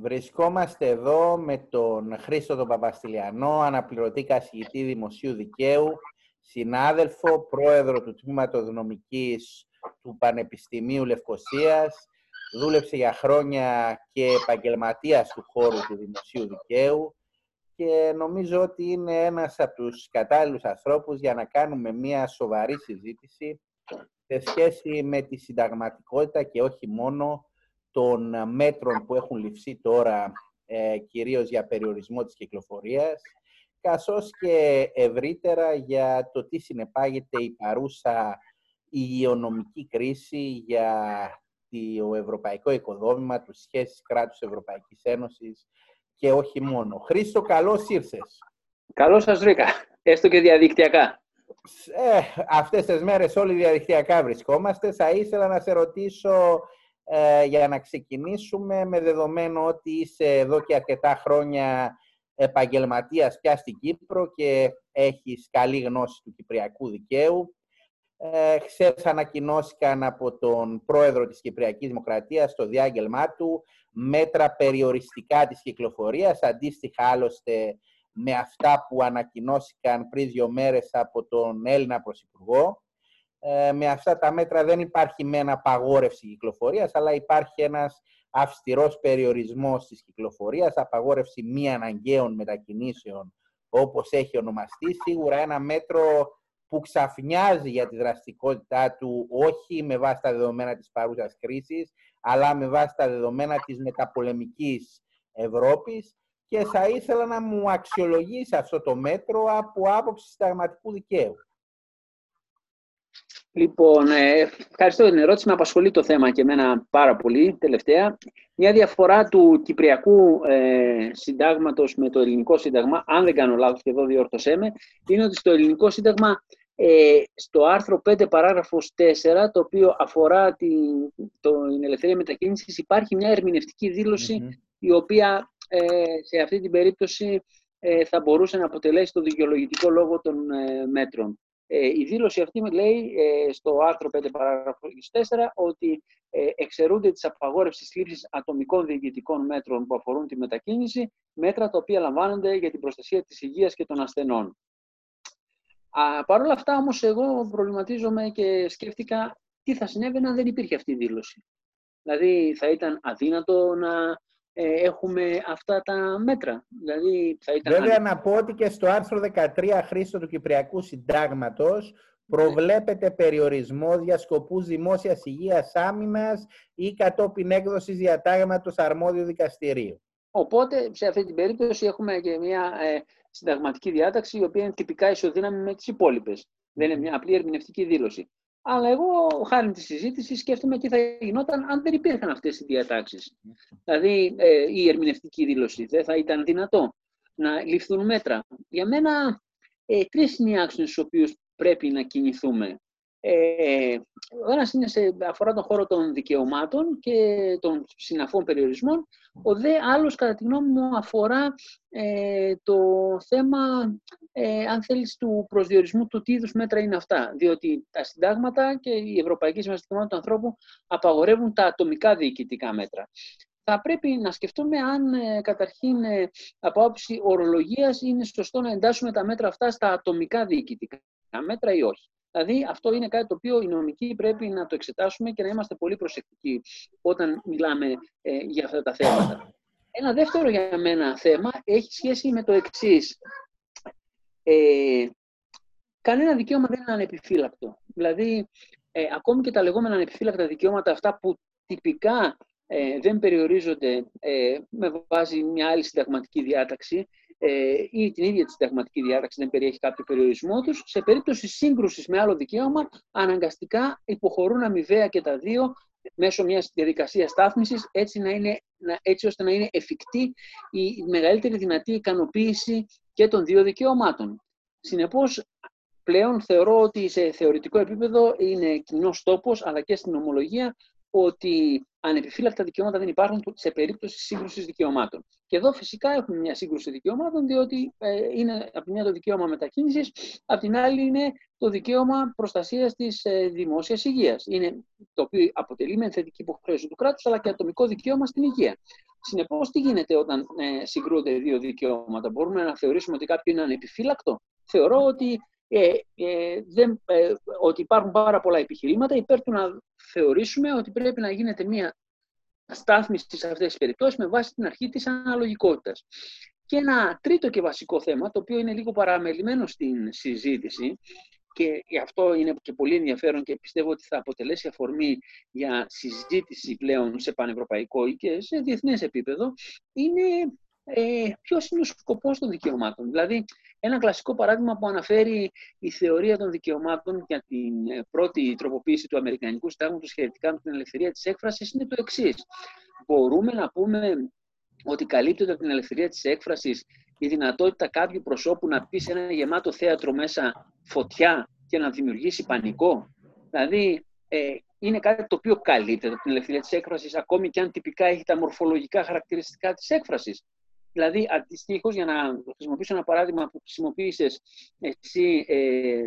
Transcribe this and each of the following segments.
Βρισκόμαστε εδώ με τον Χρήστο τον Παπαστηλιανό, αναπληρωτή καθηγητή Δημοσίου Δικαίου, συνάδελφο, πρόεδρο του Τμήματος Νομικής του Πανεπιστημίου Λευκοσίας, δούλεψε για χρόνια και επαγγελματίας του χώρου του Δημοσίου Δικαίου και νομίζω ότι είναι ένας από τους κατάλληλους ανθρώπους για να κάνουμε μια σοβαρή συζήτηση σε σχέση με τη συνταγματικότητα και όχι μόνο των μέτρων που έχουν ληφθεί τώρα ε, κυρίως για περιορισμό της κυκλοφορίας, καθώς και ευρύτερα για το τι συνεπάγεται η παρούσα υγειονομική κρίση για το ευρωπαϊκό οικοδόμημα, τους σχέσεις κράτους Ευρωπαϊκής Ένωσης και όχι μόνο. Χρήστο, καλώς ήρθες. Καλώς σας βρήκα, έστω και διαδικτυακά. Ε, αυτές τις μέρες όλοι διαδικτυακά βρισκόμαστε. Θα ήθελα να σε ρωτήσω ε, για να ξεκινήσουμε με δεδομένο ότι είσαι εδώ και αρκετά χρόνια επαγγελματίας πια στην Κύπρο και έχεις καλή γνώση του κυπριακού δικαίου. Ε, χθες ανακοινώθηκαν από τον πρόεδρο της Κυπριακής Δημοκρατίας στο διάγγελμά του μέτρα περιοριστικά της κυκλοφορίας, αντίστοιχα άλλωστε με αυτά που ανακοινώθηκαν πριν δύο μέρες από τον Έλληνα Πρωθυπουργό. Ε, με αυτά τα μέτρα δεν υπάρχει με ένα απαγόρευση κυκλοφορίας, αλλά υπάρχει ένας αυστηρός περιορισμός της κυκλοφορίας, απαγόρευση μη αναγκαίων μετακινήσεων, όπως έχει ονομαστεί. Σίγουρα ένα μέτρο που ξαφνιάζει για τη δραστικότητά του όχι με βάση τα δεδομένα της παρούσας κρίσης, αλλά με βάση τα δεδομένα της μεταπολεμικής Ευρώπης και θα ήθελα να μου αξιολογήσει αυτό το μέτρο από άποψη συνταγματικού δικαίου. Λοιπόν, ε, ευχαριστώ για την ερώτηση. Με απασχολεί το θέμα και εμένα πάρα πολύ τελευταία. Μια διαφορά του Κυπριακού ε, συντάγματος με το ελληνικό σύνταγμα, αν δεν κάνω λάθος και εδώ διόρθωσέ με, είναι ότι στο ελληνικό σύνταγμα ε, στο άρθρο 5 παράγραφος 4, το οποίο αφορά την, την ελευθερία μετακίνησης, υπάρχει μια ερμηνευτική η οποία ε, σε αυτή την περίπτωση ε, θα μπορούσε να αποτελέσει το δικαιολογητικό λόγο των ε, μέτρων. Ε, η δήλωση αυτή λέει ε, στο άρθρο 5 παράγραφος 4 ότι ε, εξαιρούνται τις απαγόρευσεις λήψης ατομικών διοικητικών μέτρων που αφορούν τη μετακίνηση, μέτρα τα οποία λαμβάνονται για την προστασία της υγείας και των ασθενών. Παρ' όλα αυτά όμως εγώ προβληματίζομαι και σκέφτηκα τι θα συνέβαινε αν δεν υπήρχε αυτή η δήλωση. Δηλαδή θα ήταν αδύνατο να ε, έχουμε αυτά τα μέτρα. Δηλαδή, θα ήταν... Βέβαια, να πω ότι και στο άρθρο 13 Χρήστο του Κυπριακού Συντάγματος προβλέπεται περιορισμό για σκοπούς δημόσιας υγείας άμυνας ή κατόπιν έκδοσης διατάγματος αρμόδιου δικαστηρίου. Οπότε, σε αυτή την περίπτωση έχουμε και μια ε, συνταγματική διάταξη η οποία είναι τυπικά ισοδύναμη με τις υπόλοιπες. Δεν είναι μια απλή ερμηνευτική δήλωση. Αλλά εγώ, χάρη της συζήτησης, σκέφτομαι τι θα γινόταν αν δεν υπήρχαν αυτές οι διατάξεις. Δηλαδή, ε, η ερμηνευτική δήλωση δεν θα ήταν δυνατό να ληφθούν μέτρα. Για μένα, ε, τρεις είναι οι άξονες στους οποίους πρέπει να κινηθούμε. Ε, ο ένας είναι σε, αφορά τον χώρο των δικαιωμάτων και των συναφών περιορισμών. Ο δε άλλος, κατά τη γνώμη μου, αφορά ε, το θέμα, ε, αν θέλεις, του προσδιορισμού του τι είδους μέτρα είναι αυτά. Διότι τα συντάγματα και η Ευρωπαϊκή Σύμβαση του Ανθρώπου απαγορεύουν τα ατομικά διοικητικά μέτρα. Θα πρέπει να σκεφτούμε αν ε, καταρχήν ε, από άποψη ορολογίας είναι σωστό να εντάσσουμε τα μέτρα αυτά στα ατομικά διοικητικά μέτρα ή όχι. Δηλαδή, αυτό είναι κάτι το οποίο οι νομικοί πρέπει να το εξετάσουμε και να είμαστε πολύ προσεκτικοί όταν μιλάμε ε, για αυτά τα θέματα. Ένα δεύτερο για μένα θέμα έχει σχέση με το εξής. Ε, κανένα δικαίωμα δεν είναι ανεπιφύλακτο. Δηλαδή, ε, ακόμη και τα λεγόμενα ανεπιφύλακτα δικαιώματα, αυτά που τυπικά ε, δεν περιορίζονται ε, με βάση μια άλλη συνταγματική διάταξη, ε, ή την ίδια τη συνταγματική διάταξη δεν περιέχει κάποιο περιορισμό τους, σε περίπτωση σύγκρουσης με άλλο δικαίωμα, αναγκαστικά υποχωρούν αμοιβαία και τα δύο μέσω μιας διαδικασίας στάθμισης, έτσι, έτσι ώστε να είναι εφικτή η μεγαλύτερη δυνατή ικανοποίηση και των δύο δικαιωμάτων. Συνεπώς, πλέον θεωρώ ότι σε θεωρητικό επίπεδο είναι κοινός τόπος, αλλά και στην ομολογία, ότι ανεπιφύλακτα δικαιώματα δεν υπάρχουν σε περίπτωση σύγκρουσης δικαιωμάτων. Και εδώ φυσικά έχουμε μια σύγκρουση δικαιωμάτων, διότι ε, είναι από τη μια το δικαίωμα μετακίνησης, από την άλλη είναι το δικαίωμα προστασίας της ε, δημόσιας υγείας. Είναι το οποίο αποτελεί με θετική υποχρέωση του κράτους, αλλά και ατομικό δικαίωμα στην υγεία. Συνεπώς, τι γίνεται όταν ε, συγκρούνται δύο δικαιώματα; Μπορούμε να θεωρήσουμε ότι κάποιο είναι ανεπιφύλακτο; Θεωρώ ότι, ε, ε, δεν, ε, ότι υπάρχουν πάρα πολλά επιχειρήματα υπέρ του να θεωρήσουμε ότι πρέπει να γίνεται μια στάθμιση σε αυτές τις περιπτώσεις με βάση την αρχή της αναλογικότητας. Και ένα τρίτο και βασικό θέμα, το οποίο είναι λίγο παραμελημένο στην συζήτηση, και αυτό είναι και πολύ ενδιαφέρον και πιστεύω ότι θα αποτελέσει αφορμή για συζήτηση πλέον σε πανευρωπαϊκό ή και σε διεθνές επίπεδο, είναι ε, ποιος είναι ο σκοπός των δικαιωμάτων; Δηλαδή, ένα κλασικό παράδειγμα που αναφέρει η θεωρία των δικαιωμάτων για την ε, πρώτη τροποποίηση του Αμερικανικού Συντάγματος σχετικά με την ελευθερία της έκφρασης είναι το εξής. Μπορούμε να πούμε ότι καλύπτεται από την ελευθερία της έκφρασης η δυνατότητα κάποιου προσώπου να πει σε ένα γεμάτο θέατρο μέσα φωτιά και να δημιουργήσει πανικό; Δηλαδή, ε, είναι κάτι το οποίο καλύπτεται από την ελευθερία της έκφρασης, ακόμη και αν τυπικά έχει τα μορφολογικά χαρακτηριστικά της έκφρασης. Δηλαδή, αντιστοίχως, για να χρησιμοποιήσω ένα παράδειγμα που χρησιμοποίησες εσύ ε,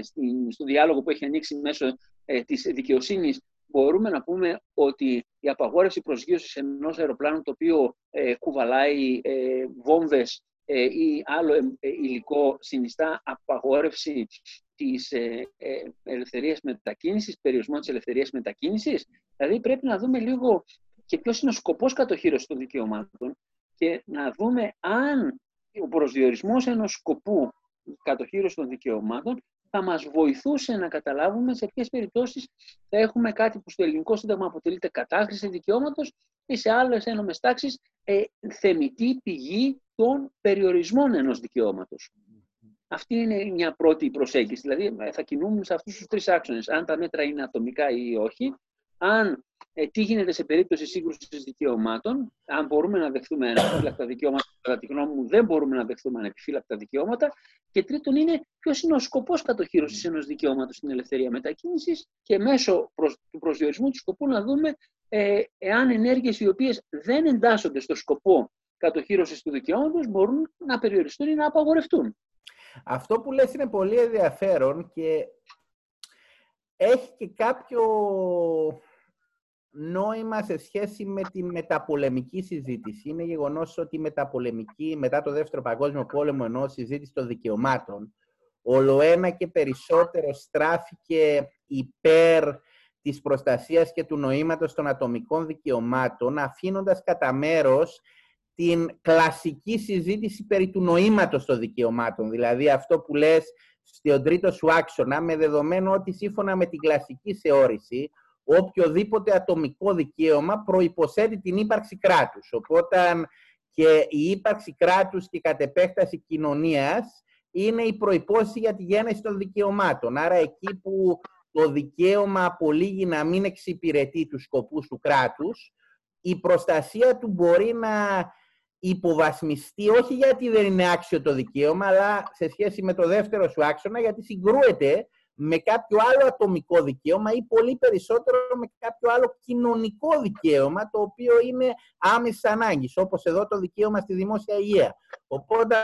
στο διάλογο που έχει ανοίξει μέσω ε, της δικαιοσύνης, μπορούμε να πούμε ότι η απαγόρευση προσγείωσης ενός αεροπλάνου το οποίο ε, κουβαλάει ε, βόμβες ε, ή άλλο ε, υλικό συνιστά απαγόρευση της ε, ε, ελευθερίας μετακίνησης, περιορισμό της ελευθερίας μετακίνησης. Δηλαδή πρέπει να δούμε λίγο και ποιος είναι ο σκοπός κατοχήρωσης των δικαιωμάτων και να δούμε αν ο προσδιορισμός ενός σκοπού κατοχήρωσης των δικαιωμάτων θα μας βοηθούσε να καταλάβουμε σε ποιες περιπτώσεις θα έχουμε κάτι που στο ελληνικό σύνταγμα αποτελείται κατάχρηση δικαιώματος ή σε άλλες ένομες τάξεις ε, θεμητή πηγή των περιορισμών ενός δικαιώματος. Αυτή είναι μια πρώτη προσέγγιση. Δηλαδή θα κινούμε σε αυτούς τους τρεις άξονες. Αν τα μέτρα είναι ατομικά ή όχι, αν ε, τι γίνεται σε περίπτωση σύγκρουσης δικαιωμάτων, αν μπορούμε να δεχθούμε ανεπιφύλακτα δικαιώματα, κατά τη γνώμη μου δεν μπορούμε να δεχθούμε ανεπιφύλακτα δικαιώματα. Και τρίτον είναι ποιος είναι ο σκοπός κατοχήρωση ενός δικαιώματος στην ελευθερία μετακίνησης και μέσω προς, του προσδιορισμού του σκοπού να δούμε ε, εάν ενέργειες οι οποίες δεν εντάσσονται στο σκοπό κατοχήρωση του δικαιώματος μπορούν να περιοριστούν ή να απαγορευτούν. Αυτό που λες είναι πολύ ενδιαφέρον και έχει και κάποιο νόημα σε σχέση με τη μεταπολεμική συζήτηση. Είναι γεγονός ότι η μεταπολεμική, μετά το Δεύτερο Παγκόσμιο Πόλεμο, ενώ συζήτηση των δικαιωμάτων, ένα και περισσότερο στράφηκε υπέρ της προστασίας και του νοήματος των ατομικών δικαιωμάτων, αφήνοντας κατά μέρος την κλασική συζήτηση περί του νοήματος των δικαιωμάτων. Δηλαδή αυτό που λες στον τρίτο σου άξονα, με δεδομένο ότι σύμφωνα με την κλασική θεώρηση, οποιοδήποτε ατομικό δικαίωμα προϋποθέτει την ύπαρξη κράτους. Οπότε και η ύπαρξη κράτους και κατ' επέκταση κοινωνίας είναι η προϋπόθεση για τη γέννηση των δικαιωμάτων. Άρα εκεί που το δικαίωμα απολύγει να μην εξυπηρετεί τους σκοπούς του κράτους, η προστασία του μπορεί να υποβασμιστεί, όχι γιατί δεν είναι άξιο το δικαίωμα, αλλά σε σχέση με το δεύτερο σου άξονα, γιατί συγκρούεται με κάποιο άλλο ατομικό δικαίωμα ή πολύ περισσότερο με κάποιο άλλο κοινωνικό δικαίωμα, το οποίο είναι άμεσης ανάγκης, όπως εδώ το δικαίωμα στη δημόσια υγεία. Οπότε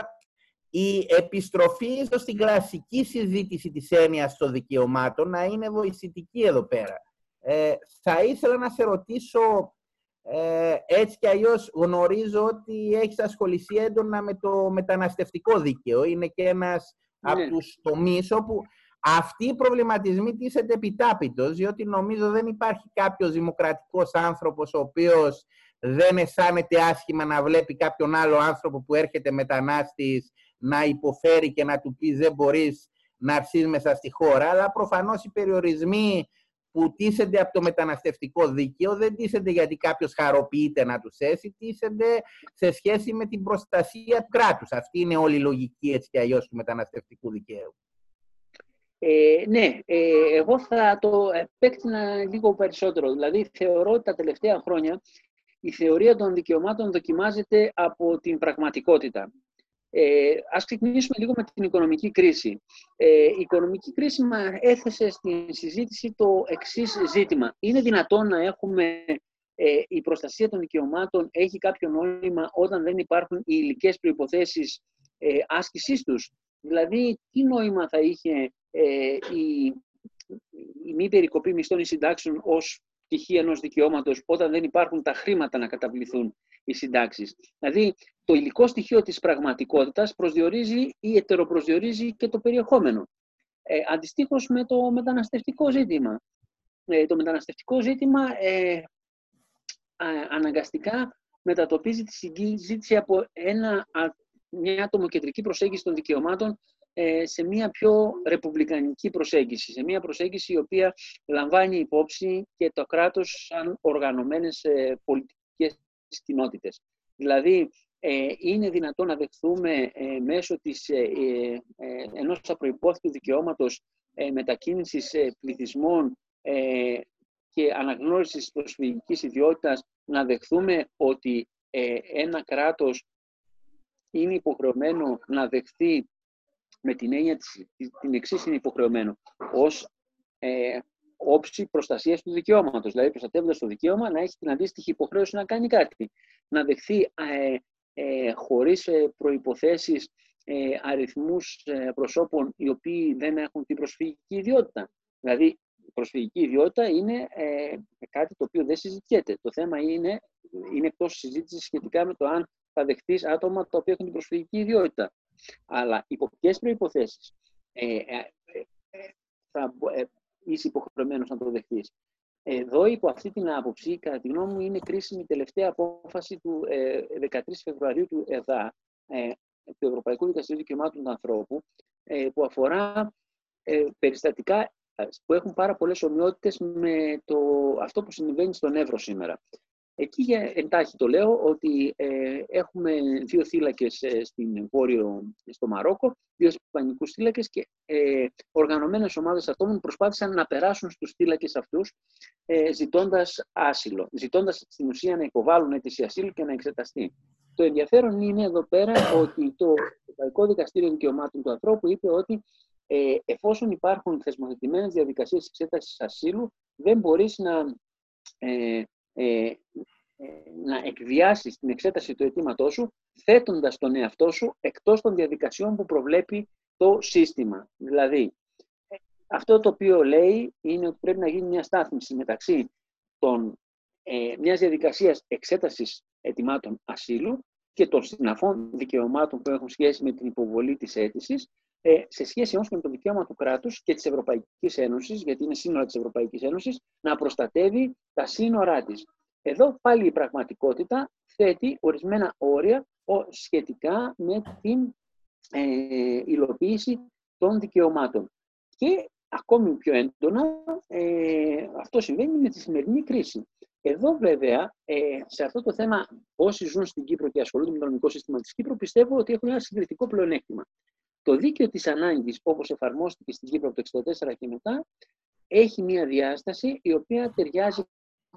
η επιστροφή ίσως στην κλασική συζήτηση της έννοιας των δικαιωμάτων να είναι βοηθητική εδώ πέρα. Ε, θα ήθελα να σε ρωτήσω ε, έτσι κι αλλιώς γνωρίζω ότι έχεις ασχοληθεί έντονα με το μεταναστευτικό δίκαιο. Είναι και ένας ναι. από τους τομείς όπου αυτοί οι προβληματισμοί τίθεται επιτάπητος, διότι νομίζω δεν υπάρχει κάποιος δημοκρατικός άνθρωπος ο οποίος δεν αισθάνεται άσχημα να βλέπει κάποιον άλλο άνθρωπο που έρχεται μετανάστης να υποφέρει και να του πει δεν μπορείς να αρσείς μέσα στη χώρα, αλλά προφανώς οι περιορισμοί που τίθενται από το μεταναστευτικό δίκαιο δεν τίθενται γιατί κάποιος χαροποιείται να τους θέσει, τίθενται σε σχέση με την προστασία του κράτους. Αυτή είναι όλη η λογική έτσι και αλλιώς του μεταναστευτικού δικαίου. Ε, ναι, ε, εγώ θα το επέκτηνα λίγο περισσότερο. Δηλαδή, θεωρώ ότι τα τελευταία χρόνια η θεωρία των δικαιωμάτων δοκιμάζεται από την πραγματικότητα. Ε, ας ξεκινήσουμε λίγο με την οικονομική κρίση. Ε, η οικονομική κρίση μας έθεσε στην συζήτηση το εξής ζήτημα. Είναι δυνατόν να έχουμε ε, η προστασία των δικαιωμάτων έχει κάποιο νόημα όταν δεν υπάρχουν οι υλικές προϋποθέσεις ε, άσκησής τους; Δηλαδή, τι νόημα θα είχε ε, η, η μη περικοπή μισθών ή συντάξεων ως πτυχή ενός δικαιώματος όταν δεν υπάρχουν τα χρήματα να καταβληθούν οι συντάξεις. Δηλαδή, το υλικό στοιχείο της πραγματικότητας προσδιορίζει ή ετεροπροσδιορίζει και το περιεχόμενο. Ε, αντιστοίχως με το μεταναστευτικό ζήτημα. Ε, το μεταναστευτικό ζήτημα ε, αναγκαστικά μετατοπίζει τη συζήτηση από ένα, μια ατομοκεντρική προσέγγιση των δικαιωμάτων ε, σε μια πιο ρεπουμπλικανική προσέγγιση, σε μια προσέγγιση η οποία λαμβάνει υπόψη και το κράτος σαν οργανωμένες ε, πολιτικές κοινότητες. Δηλαδή, ε, είναι δυνατόν να δεχθούμε μέσω της, ενός απροϋπόθετου δικαιώματος μετακίνησης πληθυσμών και αναγνώρισης προσφυγικής ιδιότητας να δεχθούμε ότι ένα κράτος είναι υποχρεωμένο να δεχθεί με την έννοια της, την εξής είναι υποχρεωμένο, ως ε, όψη προστασίας του δικαιώματος, δηλαδή προστατεύοντας το δικαίωμα να έχει την αντίστοιχη υποχρέωση να κάνει κάτι, να δεχθεί ε, ε, χωρίς ε, προϋποθέσεις ε, αριθμούς ε, προσώπων οι οποίοι δεν έχουν την προσφυγική ιδιότητα. Δηλαδή, η προσφυγική ιδιότητα είναι ε, κάτι το οποίο δεν συζητιέται. Το θέμα είναι, είναι εκτός συζήτησης σχετικά με το αν θα δεχτείς άτομα τα οποία έχουν την προσφυγική ιδιότητα. Αλλά υπό ποιες προποθέσει ε, ε, ε, θα ε, είσαι υποχρεωμένος να το δεχτεί. Εδώ, υπό αυτή την άποψη, κατά τη γνώμη μου, είναι κρίσιμη η τελευταία απόφαση του 13 Φεβρουαρίου του ΕΔΑ, του Ευρωπαϊκού Δικαστηρίου Δικαιωμάτων του Ανθρώπου, που αφορά περιστατικά που έχουν πάρα πολλές ομοιότητες με το, αυτό που συμβαίνει στον Εύρο σήμερα. Εκεί για εντάχει το λέω ότι ε, έχουμε δύο θύλακες ε, στην βόρειο, στο Μαρόκο, δύο ισπανικούς θύλακες και ε, οργανωμένες ομάδες ατόμων προσπάθησαν να περάσουν στους θύλακες αυτούς ε, ζητώντας άσυλο, ζητώντας στην ουσία να υποβάλουν αίτηση ασύλου και να εξεταστεί. Το ενδιαφέρον είναι εδώ πέρα ότι το Ευρωπαϊκό Δικαστήριο Δικαιωμάτων του Ανθρώπου είπε ότι ε, εφόσον υπάρχουν θεσμοθετημένες διαδικασίες εξέτασης ασύλου, δεν μπορείς να ε, ε, ε, να εκβιάσεις την εξέταση του αιτήματός σου, θέτοντας τον εαυτό σου εκτός των διαδικασιών που προβλέπει το σύστημα. Δηλαδή, αυτό το οποίο λέει είναι ότι πρέπει να γίνει μια στάθμιση μεταξύ των, ε, μιας διαδικασίας εξέτασης αιτημάτων ασύλου και των συναφών δικαιωμάτων που έχουν σχέση με την υποβολή της αίτησης, ε, σε σχέση όμως με το δικαίωμα του κράτους και της Ευρωπαϊκής Ένωσης, γιατί είναι σύνορα της Ευρωπαϊκής Ένωσης, να προστατεύει τα σύνορά της. Εδώ πάλι η πραγματικότητα θέτει ορισμένα όρια σχετικά με την ε, υλοποίηση των δικαιωμάτων. Και ακόμη πιο έντονα ε, αυτό συμβαίνει με τη σημερινή κρίση. Εδώ βέβαια, ε, σε αυτό το θέμα, όσοι ζουν στην Κύπρο και ασχολούνται με το νομικό σύστημα της Κύπρου, πιστεύω ότι έχουν ένα συγκριτικό πλεονέκτημα. Το δίκαιο της ανάγκης, όπως εφαρμόστηκε στην Κύπρο από το 1964 και μετά, έχει μια διάσταση η οποία ταιριάζει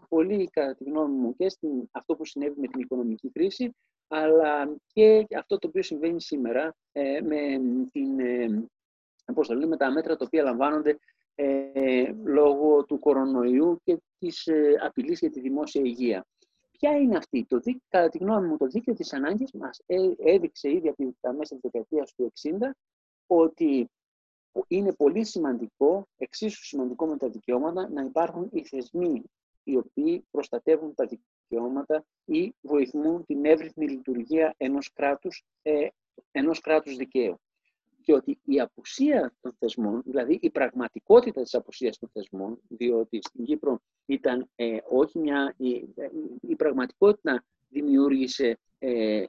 πολύ, κατά τη γνώμη μου, και στην, αυτό που συνέβη με την οικονομική κρίση, αλλά και αυτό το οποίο συμβαίνει σήμερα ε, με, την, ε, με τα μέτρα τα οποία λαμβάνονται ε, λόγω του κορονοϊού και της ε, απειλής για τη δημόσια υγεία. Ποια είναι αυτή, το, κατά τη γνώμη μου, το δίκαιο της ανάγκης μας ε, έδειξε ήδη από τα μέσα της δεκαετίας του 60 ότι είναι πολύ σημαντικό, εξίσου σημαντικό με τα δικαιώματα, να υπάρχουν οι θεσμοί οι οποίοι προστατεύουν τα δικαιώματα ή βοηθούν την εύρυθμη λειτουργία ενός κράτους, ε, ενός κράτους δικαίου. Και ότι η απουσία των θεσμών, δηλαδή η πραγματικότητα της απουσίας των θεσμών, διότι στην Κύπρο ήταν ε, όχι μια... Η, πραγματικότητα δημιούργησε ε,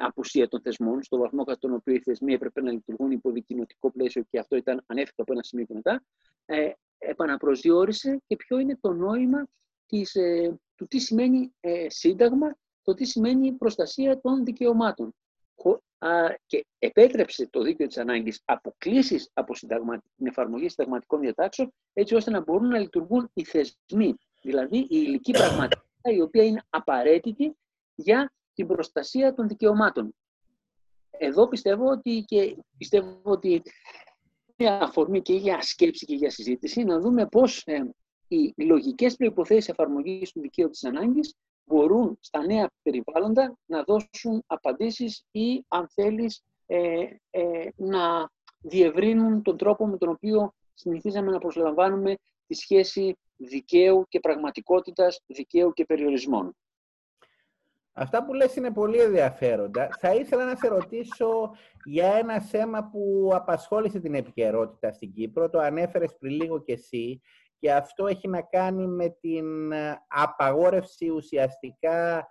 απουσία των θεσμών, στο βαθμό κατά τον οποίο οι θεσμοί έπρεπε να λειτουργούν υπό δικοινοτικό πλαίσιο και αυτό ήταν ανέφικτο από ένα σημείο και μετά, ε, επαναπροσδιορίσε και ποιο είναι το νόημα της, ε, του τι σημαίνει ε, σύνταγμα, το τι σημαίνει προστασία των δικαιωμάτων. Και επέτρεψε το δίκαιο της ανάγκης αποκλήσεις από την εφαρμογή συνταγματικών διατάξεων, έτσι ώστε να μπορούν να λειτουργούν οι θεσμοί, δηλαδή η υλική πραγματικότητα η οποία είναι απαραίτητη για την προστασία των δικαιωμάτων. Εδώ πιστεύω ότι, και πιστεύω ότι είναι αφορμή και για σκέψη και για συζήτηση, να δούμε πώς ε, οι λογικές προϋποθέσεις εφαρμογής του δικαίου της ανάγκης μπορούν στα νέα περιβάλλοντα να δώσουν απαντήσεις ή, αν θέλεις, ε, ε, να διευρύνουν τον τρόπο με τον οποίο συνηθίζαμε να προσλαμβάνουμε τη σχέση δικαίου και πραγματικότητας, δικαίου και περιορισμών. Αυτά που λες είναι πολύ ενδιαφέροντα. Θα ήθελα να σε ρωτήσω για ένα θέμα που απασχόλησε την επικαιρότητα στην Κύπρο. Το ανέφερες πριν λίγο κι εσύ και αυτό έχει να κάνει με την απαγόρευση ουσιαστικά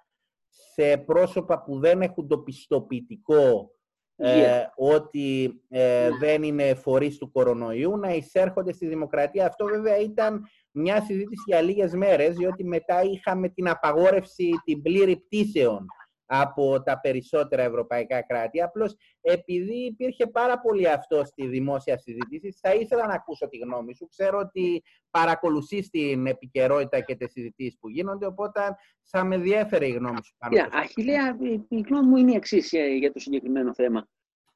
σε πρόσωπα που δεν έχουν το πιστοποιητικό ε, ότι ε, ναι. δεν είναι φορείς του κορονοϊού να εισέρχονται στη δημοκρατία. Αυτό βέβαια ήταν μια συζήτηση για λίγες μέρες, διότι μετά είχαμε την απαγόρευση, την πλήρη πτήσεων από τα περισσότερα ευρωπαϊκά κράτη. Απλώς επειδή υπήρχε πάρα πολύ αυτό στη δημόσια συζήτηση, θα ήθελα να ακούσω τη γνώμη σου. Ξέρω ότι παρακολουθείς την επικαιρότητα και τις συζητήσεις που γίνονται, οπότε θα με διέφερε η γνώμη σου. Πάνω yeah, Αχιλέα, η γνώμη μου είναι η εξής ε, για το συγκεκριμένο θέμα.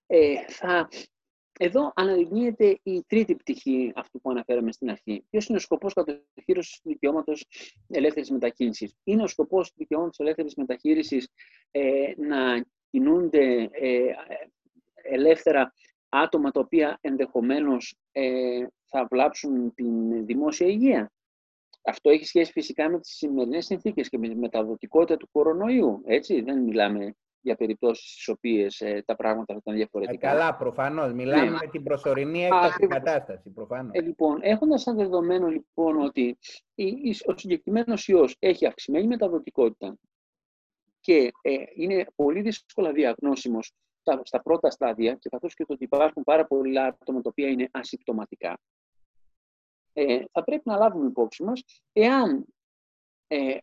Ε, θα εδώ αναδεικνύεται η τρίτη πτυχή αυτού που αναφέραμε στην αρχή. Ποιος είναι ο σκοπός κατοχήρωση του δικαιώματος ελεύθερης μετακίνησης; Είναι ο σκοπός του δικαιώματος ελεύθερης μεταχείρισης ε, να κινούνται ε, ελεύθερα άτομα τα οποία ενδεχομένως ε, θα βλάψουν την δημόσια υγεία; Αυτό έχει σχέση φυσικά με τις σημερινές συνθήκες και με τη μεταδοτικότητα του κορονοϊού. Έτσι, δεν μιλάμε για περιπτώσεις στις οποίες ε, τα πράγματα θα ήταν διαφορετικά. Ε, καλά, προφανώς. Μιλάμε ναι. με την προσωρινή έκταση κατάσταση. Προφανώς. Ε, λοιπόν, έχοντας σαν δεδομένο λοιπόν ότι ο συγκεκριμένος ιός έχει αυξημένη μεταδοτικότητα και ε, είναι πολύ δύσκολα διαγνώσιμος στα, στα πρώτα στάδια και καθώς και το ότι υπάρχουν πάρα πολλά άτομα τα οποία είναι ασυμπτωματικά, ε, θα πρέπει να λάβουμε υπόψη μας εάν ε,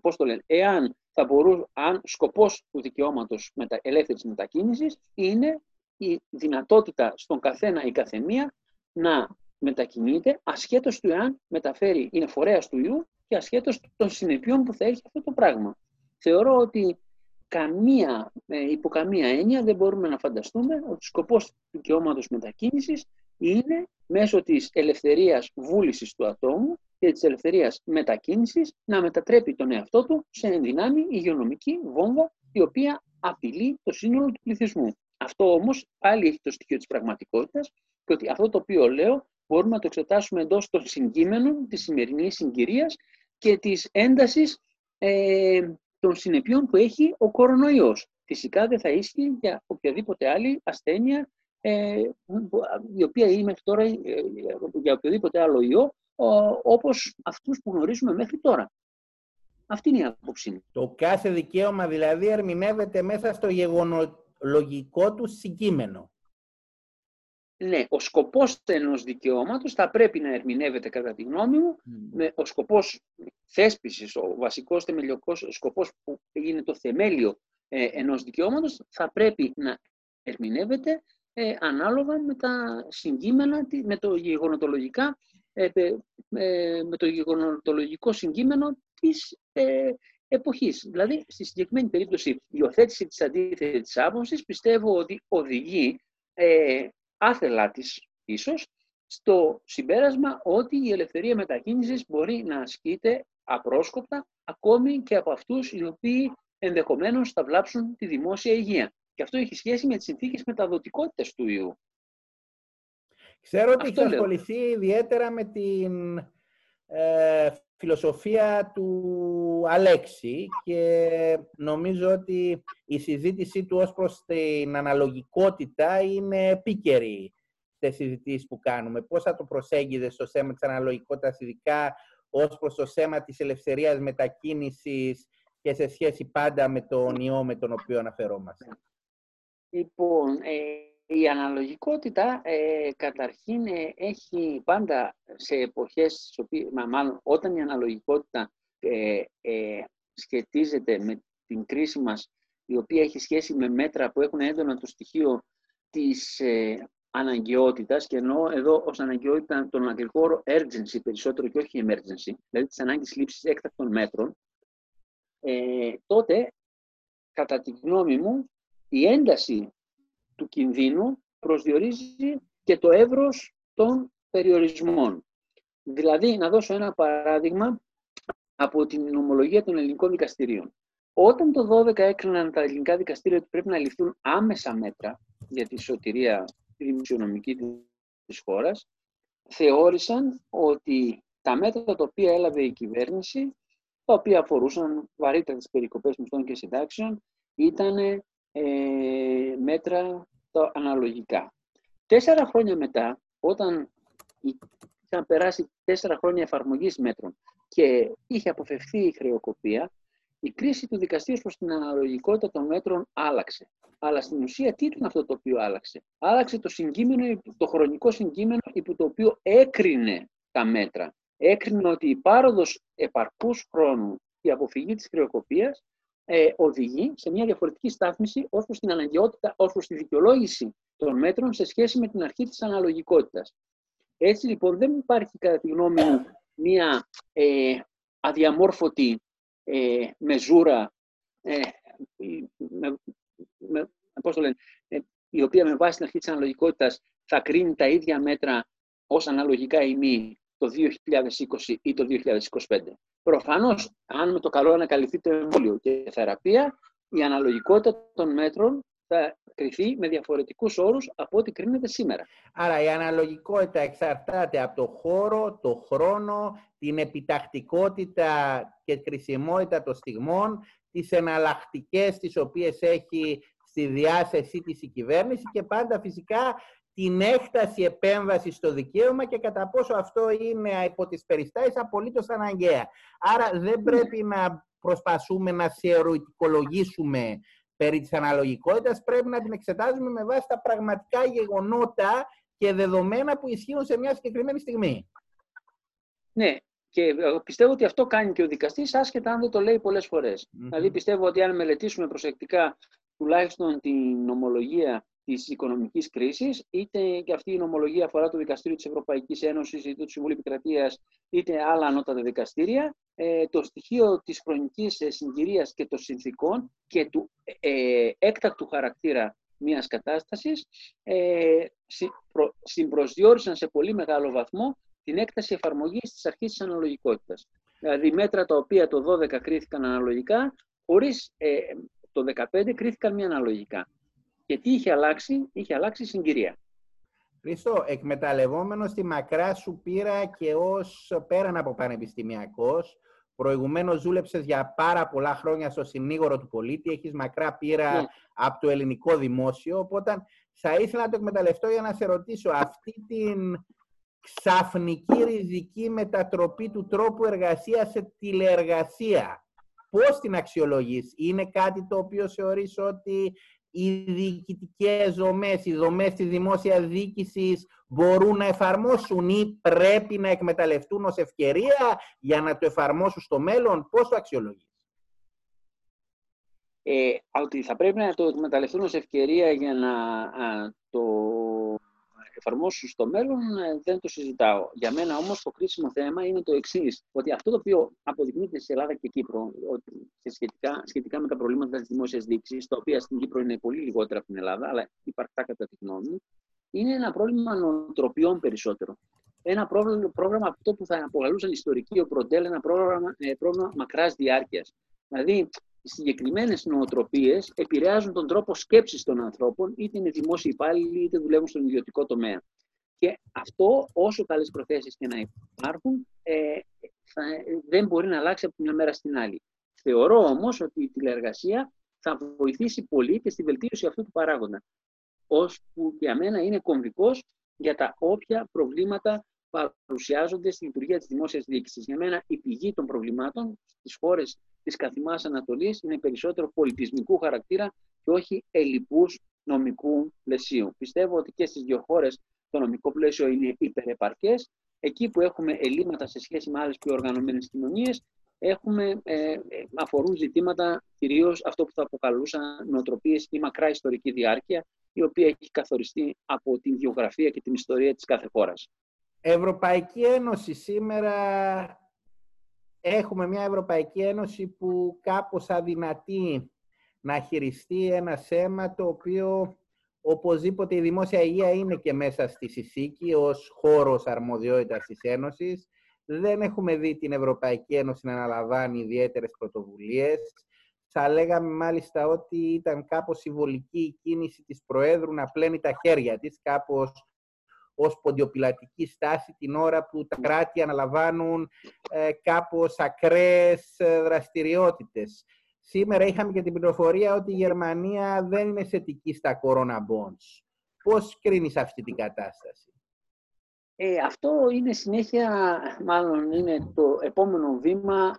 πώς το λένε, εάν θα μπορούσε, αν σκοπός του δικαιώματος μετα, ελεύθερης μετακίνησης είναι η δυνατότητα στον καθένα ή καθεμία να μετακινείται ασχέτως του εάν μεταφέρει, είναι φορέας του ιού και ασχέτως των συνεπειών που θα έχει αυτό το πράγμα. Θεωρώ ότι καμία, ε, υπό καμία έννοια δεν μπορούμε να φανταστούμε ότι ο σκοπός του δικαιώματος μετακίνησης είναι μέσω της ελευθερίας βούλησης του ατόμου και της ελευθερίας μετακίνησης να μετατρέπει τον εαυτό του σε ενδυνάμει υγειονομική βόμβα η οποία απειλεί το σύνολο του πληθυσμού. Αυτό όμως πάλι έχει το στοιχείο της πραγματικότητας και ότι αυτό το οποίο λέω μπορούμε να το εξετάσουμε εντός των συγκείμενων της σημερινής συγκυρίας και της έντασης ε, των συνεπειών που έχει ο κορονοϊός. Φυσικά δεν θα ίσχυε για οποιαδήποτε άλλη ασθένεια ε, η οποία είναι μέχρι τώρα ε, για οποιοδήποτε άλλο ιό όπως αυτούς που γνωρίζουμε μέχρι τώρα. Αυτή είναι η άποψή μου. Το κάθε δικαίωμα δηλαδή ερμηνεύεται μέσα στο γεγονολογικό του συγκείμενο. Ναι, ο σκοπός ενός δικαιώματος θα πρέπει να ερμηνεύεται κατά τη γνώμη μου με ο σκοπός θέσπισης, ο βασικός θεμελιωκός σκοπός που είναι το θεμέλιο ε, ενός δικαιώματος θα πρέπει να ερμηνεύεται ε, ανάλογα με τα συγκείμενα, με το γεγονοτολογικά ε, ε, με το γεγονοτολογικό συγκείμενο της ε, εποχής. Δηλαδή, στη συγκεκριμένη περίπτωση, η υιοθέτηση της αντίθετης άποψης πιστεύω ότι οδηγεί ε, άθελά της ίσως στο συμπέρασμα ότι η ελευθερία μετακίνησης μπορεί να ασκείται απρόσκοπτα ακόμη και από αυτούς οι οποίοι ενδεχομένως θα βλάψουν τη δημόσια υγεία. Και αυτό έχει σχέση με τις συνθήκες μεταδοτικότητας του ιού. Ξέρω ότι έχει ασχοληθεί ιδιαίτερα με την ε, φιλοσοφία του Αλέξη και νομίζω ότι η συζήτησή του ως προς την αναλογικότητα είναι επίκαιρη στις συζητήσεις που κάνουμε. Πώς θα το προσέγγιζες στο θέμα της αναλογικότητας, ειδικά ως προς το θέμα της ελευθερίας μετακίνησης και σε σχέση πάντα με τον ιό με τον οποίο αναφερόμαστε; Λοιπόν, ε, η αναλογικότητα ε, καταρχήν ε, έχει πάντα σε εποχές, μάλλον όταν η αναλογικότητα ε, ε, σχετίζεται με την κρίση μας, η οποία έχει σχέση με μέτρα που έχουν έντονα το στοιχείο της ε, αναγκαιότητας και ενώ εδώ ως αναγκαιότητα τον αγγλικό όρο urgency περισσότερο και όχι emergency, δηλαδή της ανάγκης λήψης έκτακτων μέτρων, ε, τότε, κατά τη γνώμη μου, η ένταση του κινδύνου προσδιορίζει και το εύρος των περιορισμών. Δηλαδή, να δώσω ένα παράδειγμα από την νομολογία των ελληνικών δικαστηρίων. Όταν το 12 έκριναν τα ελληνικά δικαστήρια ότι πρέπει να ληφθούν άμεσα μέτρα για τη σωτηρία τη δημοσιονομική της χώρας, θεώρησαν ότι τα μέτρα τα οποία έλαβε η κυβέρνηση τα οποία αφορούσαν βαρύτερες περικοπές μισθών και συντάξεων, ήταν ε, μέτρα το αναλογικά. Τέσσερα χρόνια μετά, όταν είχαν περάσει τέσσερα χρόνια εφαρμογής μέτρων και είχε αποφευθεί η χρεοκοπία, η κρίση του δικαστήριου προς την αναλογικότητα των μέτρων άλλαξε. Αλλά στην ουσία τι ήταν αυτό το οποίο άλλαξε; Άλλαξε το, συγκείμενο, το χρονικό συγκείμενο υπό το οποίο έκρινε τα μέτρα. Έκρινε ότι η πάροδος επαρκούς χρόνου και η αποφυγή της χρεοκοπίας ε, οδηγεί σε μια διαφορετική στάθμιση ως προς την αναγκαιότητα, ως προς τη δικαιολόγηση των μέτρων σε σχέση με την αρχή της αναλογικότητας. Έτσι λοιπόν δεν υπάρχει κατά τη γνώμη μου μια ε, αδιαμόρφωτη ε, μεζούρα ε, με, με, πώς το λένε, ε, η οποία με βάση την αρχή της αναλογικότητας θα κρίνει τα ίδια μέτρα ως αναλογικά ή μη το 2020 ή το 2025. Προφανώς, αν με το καλό ανακαλυφθεί το εμβόλιο και η θεραπεία, η αναλογικότητα των μέτρων θα κρυθεί με διαφορετικούς όρους από ό,τι κρίνεται σήμερα. Άρα η αναλογικότητα εξαρτάται από το χώρο, το χρόνο, την επιτακτικότητα και χρησιμότητα των στιγμών, τις εναλλακτικές τις οποίες έχει στη διάθεσή της η κυβέρνηση και πάντα φυσικά την έκταση επέμβασης στο δικαίωμα και κατά πόσο αυτό είναι υπό τις περιστάσεις απολύτως αναγκαία. Άρα δεν πρέπει να προσπαθούμε να θεωρητικολογήσουμε περί της αναλογικότητας, πρέπει να την εξετάζουμε με βάση τα πραγματικά γεγονότα και δεδομένα που ισχύουν σε μια συγκεκριμένη στιγμή. Ναι, και πιστεύω ότι αυτό κάνει και ο δικαστής, άσχετα αν δεν το λέει πολλές Δηλαδή πιστεύω ότι αν μελετήσουμε προσεκτικά τουλάχιστον την νομολογία της οικονομικής κρίσης, είτε και αυτή η νομολογία αφορά το Δικαστήριο της Ευρωπαϊκής Ένωσης, είτε το Συμβούλιο Επικρατείας, είτε άλλα ανώτατα δικαστήρια, ε, το στοιχείο της χρονικής ε, συγκυρίας και των συνθήκων και του ε, έκτακτου χαρακτήρα μιας κατάστασης ε, συμπροσδιορίσαν σε πολύ μεγάλο βαθμό την έκταση εφαρμογής της αρχής της αναλογικότητας. Δηλαδή μέτρα τα οποία το 12 κρίθηκαν αναλογικά, χωρίς ε, το 15 κρίθηκαν μη αναλογικά. Και τι είχε αλλάξει, είχε αλλάξει η συγκυρία. Χρήστο, εκμεταλλευόμενος τη μακρά σου πήρα και ως πέραν από πανεπιστημιακός, προηγουμένως δούλεψες για πάρα πολλά χρόνια στο συνήγορο του πολίτη, έχεις μακρά πείρα ναι. από το ελληνικό δημόσιο, οπότε θα ήθελα να το εκμεταλλευτώ για να σε ρωτήσω αυτή την ξαφνική ριζική μετατροπή του τρόπου εργασίας σε τηλεεργασία. Πώς την αξιολογείς, είναι κάτι το οποίο θεωρείς ότι οι διοικητικές δομές, οι δομές της δημόσιας διοίκησης μπορούν να εφαρμόσουν ή πρέπει να εκμεταλλευτούν ως ευκαιρία για να το εφαρμόσουν στο μέλλον; Πώς το αξιολογείς; Ε, ότι θα πρέπει να το εκμεταλλευτούν ως ευκαιρία για να το εφαρμόσουν στο μέλλον ε, δεν το συζητάω. Για μένα όμως το κρίσιμο θέμα είναι το εξής. Ότι αυτό το οποίο αποδεικνύεται σε Ελλάδα και Κύπρο, ότι σχετικά, σχετικά με τα προβλήματα της δημόσιας διοίκηση, τα οποία στην Κύπρο είναι πολύ λιγότερα από την Ελλάδα, αλλά υπαρκτά κατά τη γνώμη μου, είναι ένα πρόβλημα νοοτροπιών περισσότερο. Ένα πρόβλημα, πρόγραμμα αυτό που θα αποκαλούσαν ιστορικοί ο Προντέλ, ένα πρόγραμμα, ε, πρόβλημα μακράς διάρκειας. Δηλαδή, οι συγκεκριμένες νοοτροπίες επηρεάζουν τον τρόπο σκέψης των ανθρώπων, είτε είναι δημόσιοι υπάλληλοι, είτε δουλεύουν στον ιδιωτικό τομέα. Και αυτό, όσο καλές προθέσεις και να υπάρχουν, ε, θα, δεν μπορεί να αλλάξει από τη μια μέρα στην άλλη. Θεωρώ όμως ότι η τηλεεργασία θα βοηθήσει πολύ και στη βελτίωση αυτού του παράγοντα. που για μένα είναι κομβικός για τα όποια προβλήματα παρουσιάζονται στη λειτουργία της δημόσιας διοίκησης. Για μένα η πηγή των προβλημάτων στις χώρες της καθημάς Ανατολής είναι περισσότερο πολιτισμικού χαρακτήρα και όχι ελλειπούς νομικού πλαισίου. Πιστεύω ότι και στις δύο χώρες το νομικό πλαίσιο είναι υπερεπαρκές. Εκεί που έχουμε ελλείμματα σε σχέση με άλλες πιο οργανωμένες κοινωνίες, έχουμε, ε, ε αφορούν ζητήματα κυρίως αυτό που θα αποκαλούσαν νοοτροπίες ή μακρά ιστορική διάρκεια, η οποία έχει καθοριστεί από την γεωγραφία και την ιστορία της κάθε χώρας. Ευρωπαϊκή Ένωση σήμερα έχουμε μια Ευρωπαϊκή Ένωση που κάπως αδυνατεί να χειριστεί ένα θέμα το οποίο οπωσδήποτε η δημόσια υγεία είναι και μέσα στη Σισίκη ως χώρος αρμοδιότητας της Ένωσης. Δεν έχουμε δει την Ευρωπαϊκή Ένωση να αναλαμβάνει ιδιαίτερες πρωτοβουλίες. Θα λέγαμε μάλιστα ότι ήταν κάπως συμβολική η κίνηση της Προέδρου να πλένει τα χέρια της, κάπως ως ποντιοπιλατική στάση την ώρα που τα κράτη αναλαμβάνουν ε, κάπως ακραίες ε, δραστηριότητες. Σήμερα είχαμε και την πληροφορία ότι η Γερμανία δεν είναι θετική στα corona bonds. Πώς κρίνεις αυτή την κατάσταση; Ε, αυτό είναι συνέχεια, μάλλον είναι το επόμενο βήμα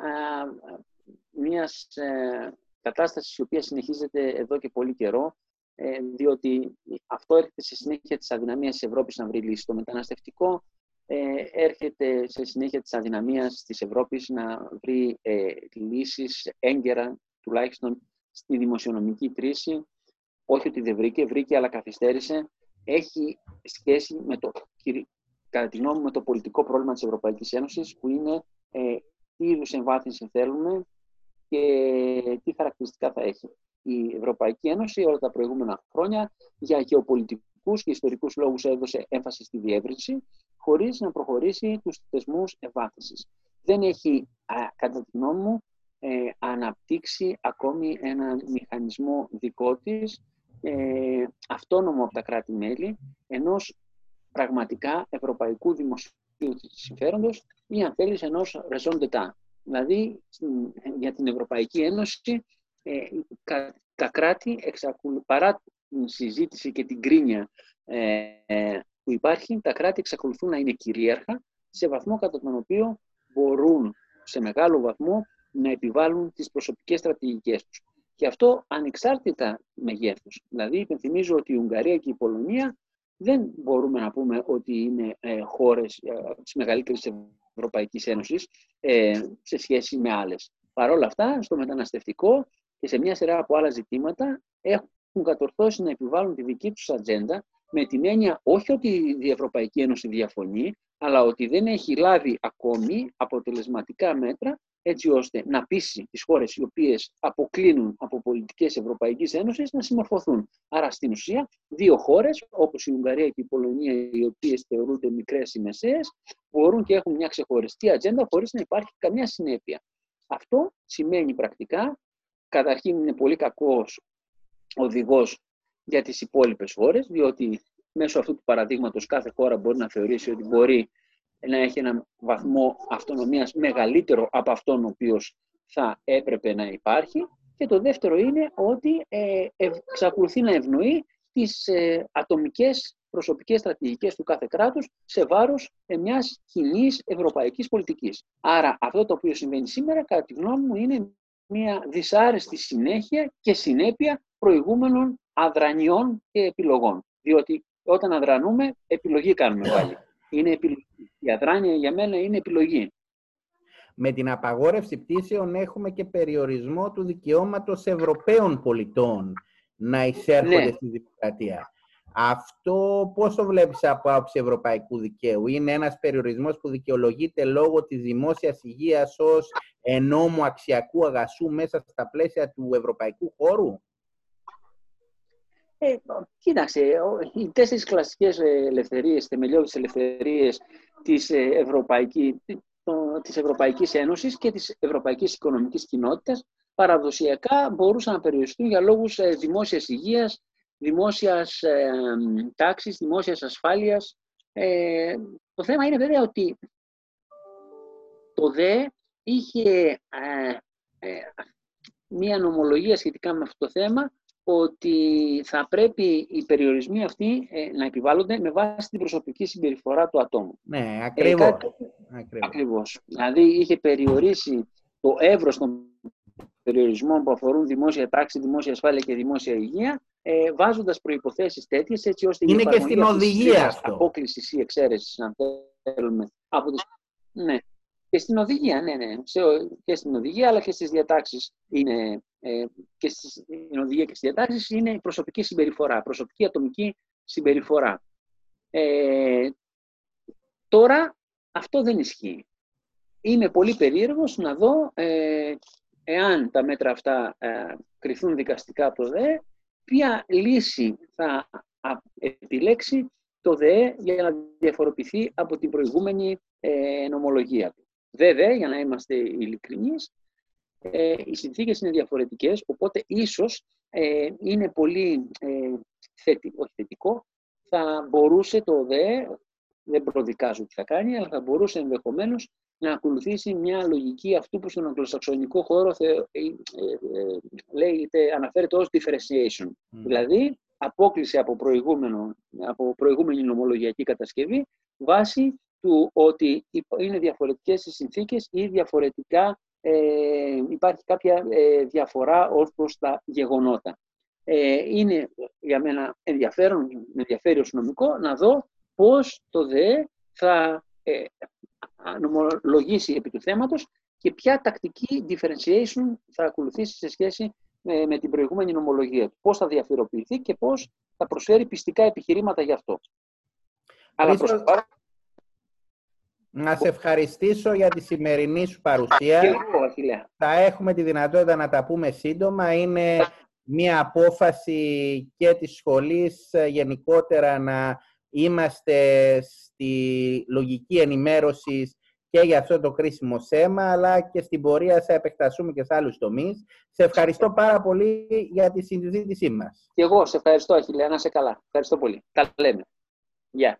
μιας ε, κατάστασης η οποία συνεχίζεται εδώ και πολύ καιρό, ε, διότι αυτό έρχεται σε συνέχεια της αδυναμίας της Ευρώπης να βρει λύση. Το μεταναστευτικό ε, έρχεται σε συνέχεια της αδυναμίας της Ευρώπης να βρει ε, λύσεις έγκαιρα, τουλάχιστον στη δημοσιονομική κρίση. Όχι ότι δεν βρήκε, βρήκε αλλά καθυστέρησε. Έχει σχέση με το, κατά τη γνώμη μου, με το πολιτικό πρόβλημα της Ευρωπαϊκής Ένωσης, που είναι ε, τι είδους εμβάθυνση θέλουμε, και τι χαρακτηριστικά θα έχει. Η Ευρωπαϊκή Ένωση όλα τα προηγούμενα χρόνια για γεωπολιτικούς και ιστορικούς λόγους έδωσε έμφαση στη διεύρυνση χωρίς να προχωρήσει τους θεσμούς ευάθυνσης. Δεν έχει, κατά τη γνώμη μου, ε, αναπτύξει ακόμη ένα μηχανισμό δικό της, ε, αυτόνομο από τα κράτη-μέλη, ενός πραγματικά ευρωπαϊκού δημοσίου συμφέροντος ή αν θέλεις ενός raison Δηλαδή, για την Ευρωπαϊκή Ένωση, ε, τα κράτη, παρά την συζήτηση και την κρίνια ε, ε, που υπάρχει, τα κράτη εξακολουθούν να είναι κυρίαρχα σε βαθμό κατά τον οποίο μπορούν σε μεγάλο βαθμό να επιβάλλουν τις προσωπικές στρατηγικές τους. Και αυτό ανεξάρτητα μεγέθους. Δηλαδή, υπενθυμίζω ότι η Ουγγαρία και η Πολωνία δεν μπορούμε να πούμε ότι είναι ε, χώρες ε, τις μεγαλύτερες Ευρωπαϊκής Ένωσης ε, σε σχέση με άλλες. Παρ' όλα αυτά, στο μεταναστευτικό και σε μια σειρά από άλλα ζητήματα έχουν κατορθώσει να επιβάλλουν τη δική τους ατζέντα με την έννοια όχι ότι η Ευρωπαϊκή Ένωση διαφωνεί, αλλά ότι δεν έχει λάβει ακόμη αποτελεσματικά μέτρα έτσι ώστε να πείσει τις χώρες οι οποίες αποκλίνουν από πολιτικές Ευρωπαϊκής Ένωσης να συμμορφωθούν. Άρα στην ουσία δύο χώρες όπως η Ουγγαρία και η Πολωνία οι οποίες θεωρούνται μικρές ή μεσαίες μπορούν και έχουν μια ξεχωριστή ατζέντα χωρίς να υπάρχει καμιά συνέπεια. Αυτό σημαίνει πρακτικά, καταρχήν είναι πολύ κακός οδηγός για τις υπόλοιπες χώρες, διότι μέσω αυτού του παραδείγματος κάθε χώρα μπορεί να θεωρήσει ότι μπορεί να έχει έναν βαθμό αυτονομίας μεγαλύτερο από αυτόν ο οποίος θα έπρεπε να υπάρχει. Και το δεύτερο είναι ότι ε, εξακολουθεί να ευνοεί τις ε, ατομικές προσωπικές στρατηγικές του κάθε κράτους σε βάρος ε, μιας κοινής ευρωπαϊκής πολιτικής. Άρα αυτό το οποίο συμβαίνει σήμερα, κατά τη γνώμη μου, είναι μια δυσάρεστη συνέχεια και συνέπεια προηγούμενων αδρανιών και επιλογών. Διότι όταν αδρανούμε, επιλογή κάνουμε πάλι. Είναι επιλογή. Η αδράνεια για μένα είναι επιλογή. Με την απαγόρευση πτήσεων έχουμε και περιορισμό του δικαιώματος Ευρωπαίων πολιτών να εισέρχονται ναι. στη δημοκρατία. Αυτό πώς το βλέπεις από άποψη ευρωπαϊκού δικαίου; Είναι ένας περιορισμός που δικαιολογείται λόγω της δημόσιας υγείας ως ενόμου αξιακού αγασού μέσα στα πλαίσια του ευρωπαϊκού χώρου; Ε, κοίταξε, οι τέσσερις κλασικές ελευθερίες, θεμελιώδεις ελευθερίες της, ε, Ευρωπαϊκή, της Ευρωπαϊκής Ένωσης και της Ευρωπαϊκής Οικονομικής Κοινότητας παραδοσιακά μπορούσαν να περιοριστούν για λόγους ε, δημόσιας υγείας, δημόσιας ε, τάξης, δημόσιας ασφάλειας. Ε, το θέμα είναι βέβαια ότι το ΔΕ είχε ε, ε, μία νομολογία σχετικά με αυτό το θέμα ότι θα πρέπει οι περιορισμοί αυτοί ε, να επιβάλλονται με βάση την προσωπική συμπεριφορά του ατόμου. Ναι, ακριβώς. Ε, ακριβώς. ακριβώς. Δηλαδή είχε περιορίσει το εύρος των περιορισμών που αφορούν δημόσια τάξη, δημόσια ασφάλεια και δημόσια υγεία, ε, βάζοντας προϋποθέσεις τέτοιες έτσι ώστε Είναι και στην οδηγία αυτό. Απόκλησης ή εξαίρεσης, αν θέλουμε, από τις... Ναι, και στην οδηγία, ναι, ναι. και στην οδηγία, αλλά και στις διατάξεις είναι, ε, και στην οδηγία και στις διατάξεις είναι η προσωπική συμπεριφορά, προσωπική ατομική συμπεριφορά. Ε, τώρα αυτό δεν ισχύει. Είμαι πολύ περίεργος να δω ε, εάν τα μέτρα αυτά ε, κρυθούν δικαστικά από το ΔΕ, ποια λύση θα επιλέξει το ΔΕ για να διαφοροποιηθεί από την προηγούμενη ε, νομολογία του. Βέβαια, για να είμαστε ειλικρινείς, ε, οι συνθήκες είναι διαφορετικές, οπότε ίσως ε, είναι πολύ ε, θετικό, όχι θετικό, θα μπορούσε το ΔΕ δεν προδικάζω τι θα κάνει, αλλά θα μπορούσε ενδεχομένως να ακολουθήσει μια λογική αυτού που στον αγγλοσαξονικό χώρο θε, ε, ε, ε, λέγεται, αναφέρεται ως differentiation. Δηλαδή, απόκληση από, προηγούμενο, από προηγούμενη νομολογιακή κατασκευή βάσει του ότι είναι διαφορετικές οι συνθήκες ή διαφορετικά ε, υπάρχει κάποια ε, διαφορά ως προς τα γεγονότα. Ε, είναι για μένα ενδιαφέρον, με ενδιαφέρει ως νομικό, να δω πώς το ΔΕ θα ε, νομολογήσει επί του θέματος και ποια τακτική differentiation θα ακολουθήσει σε σχέση με, με την προηγούμενη νομολογία του. Πώς θα διαφοροποιηθεί και πώς θα προσφέρει πιστικά επιχειρήματα γι' αυτό. Αλλά προς να σε ευχαριστήσω για τη σημερινή σου παρουσία. Θα έχουμε τη δυνατότητα να τα πούμε σύντομα. Είναι μια απόφαση και της σχολής ε, γενικότερα να είμαστε στη λογική ενημέρωσης και για αυτό το κρίσιμο θέμα, αλλά και στην πορεία θα επεκτασούμε και σε άλλους τομείς. Σε ευχαριστώ πάρα πολύ για τη συζήτησή μας. Και εγώ σε ευχαριστώ, Αχιλέα. Να σε καλά. Ευχαριστώ πολύ. Τα λέμε. Γεια.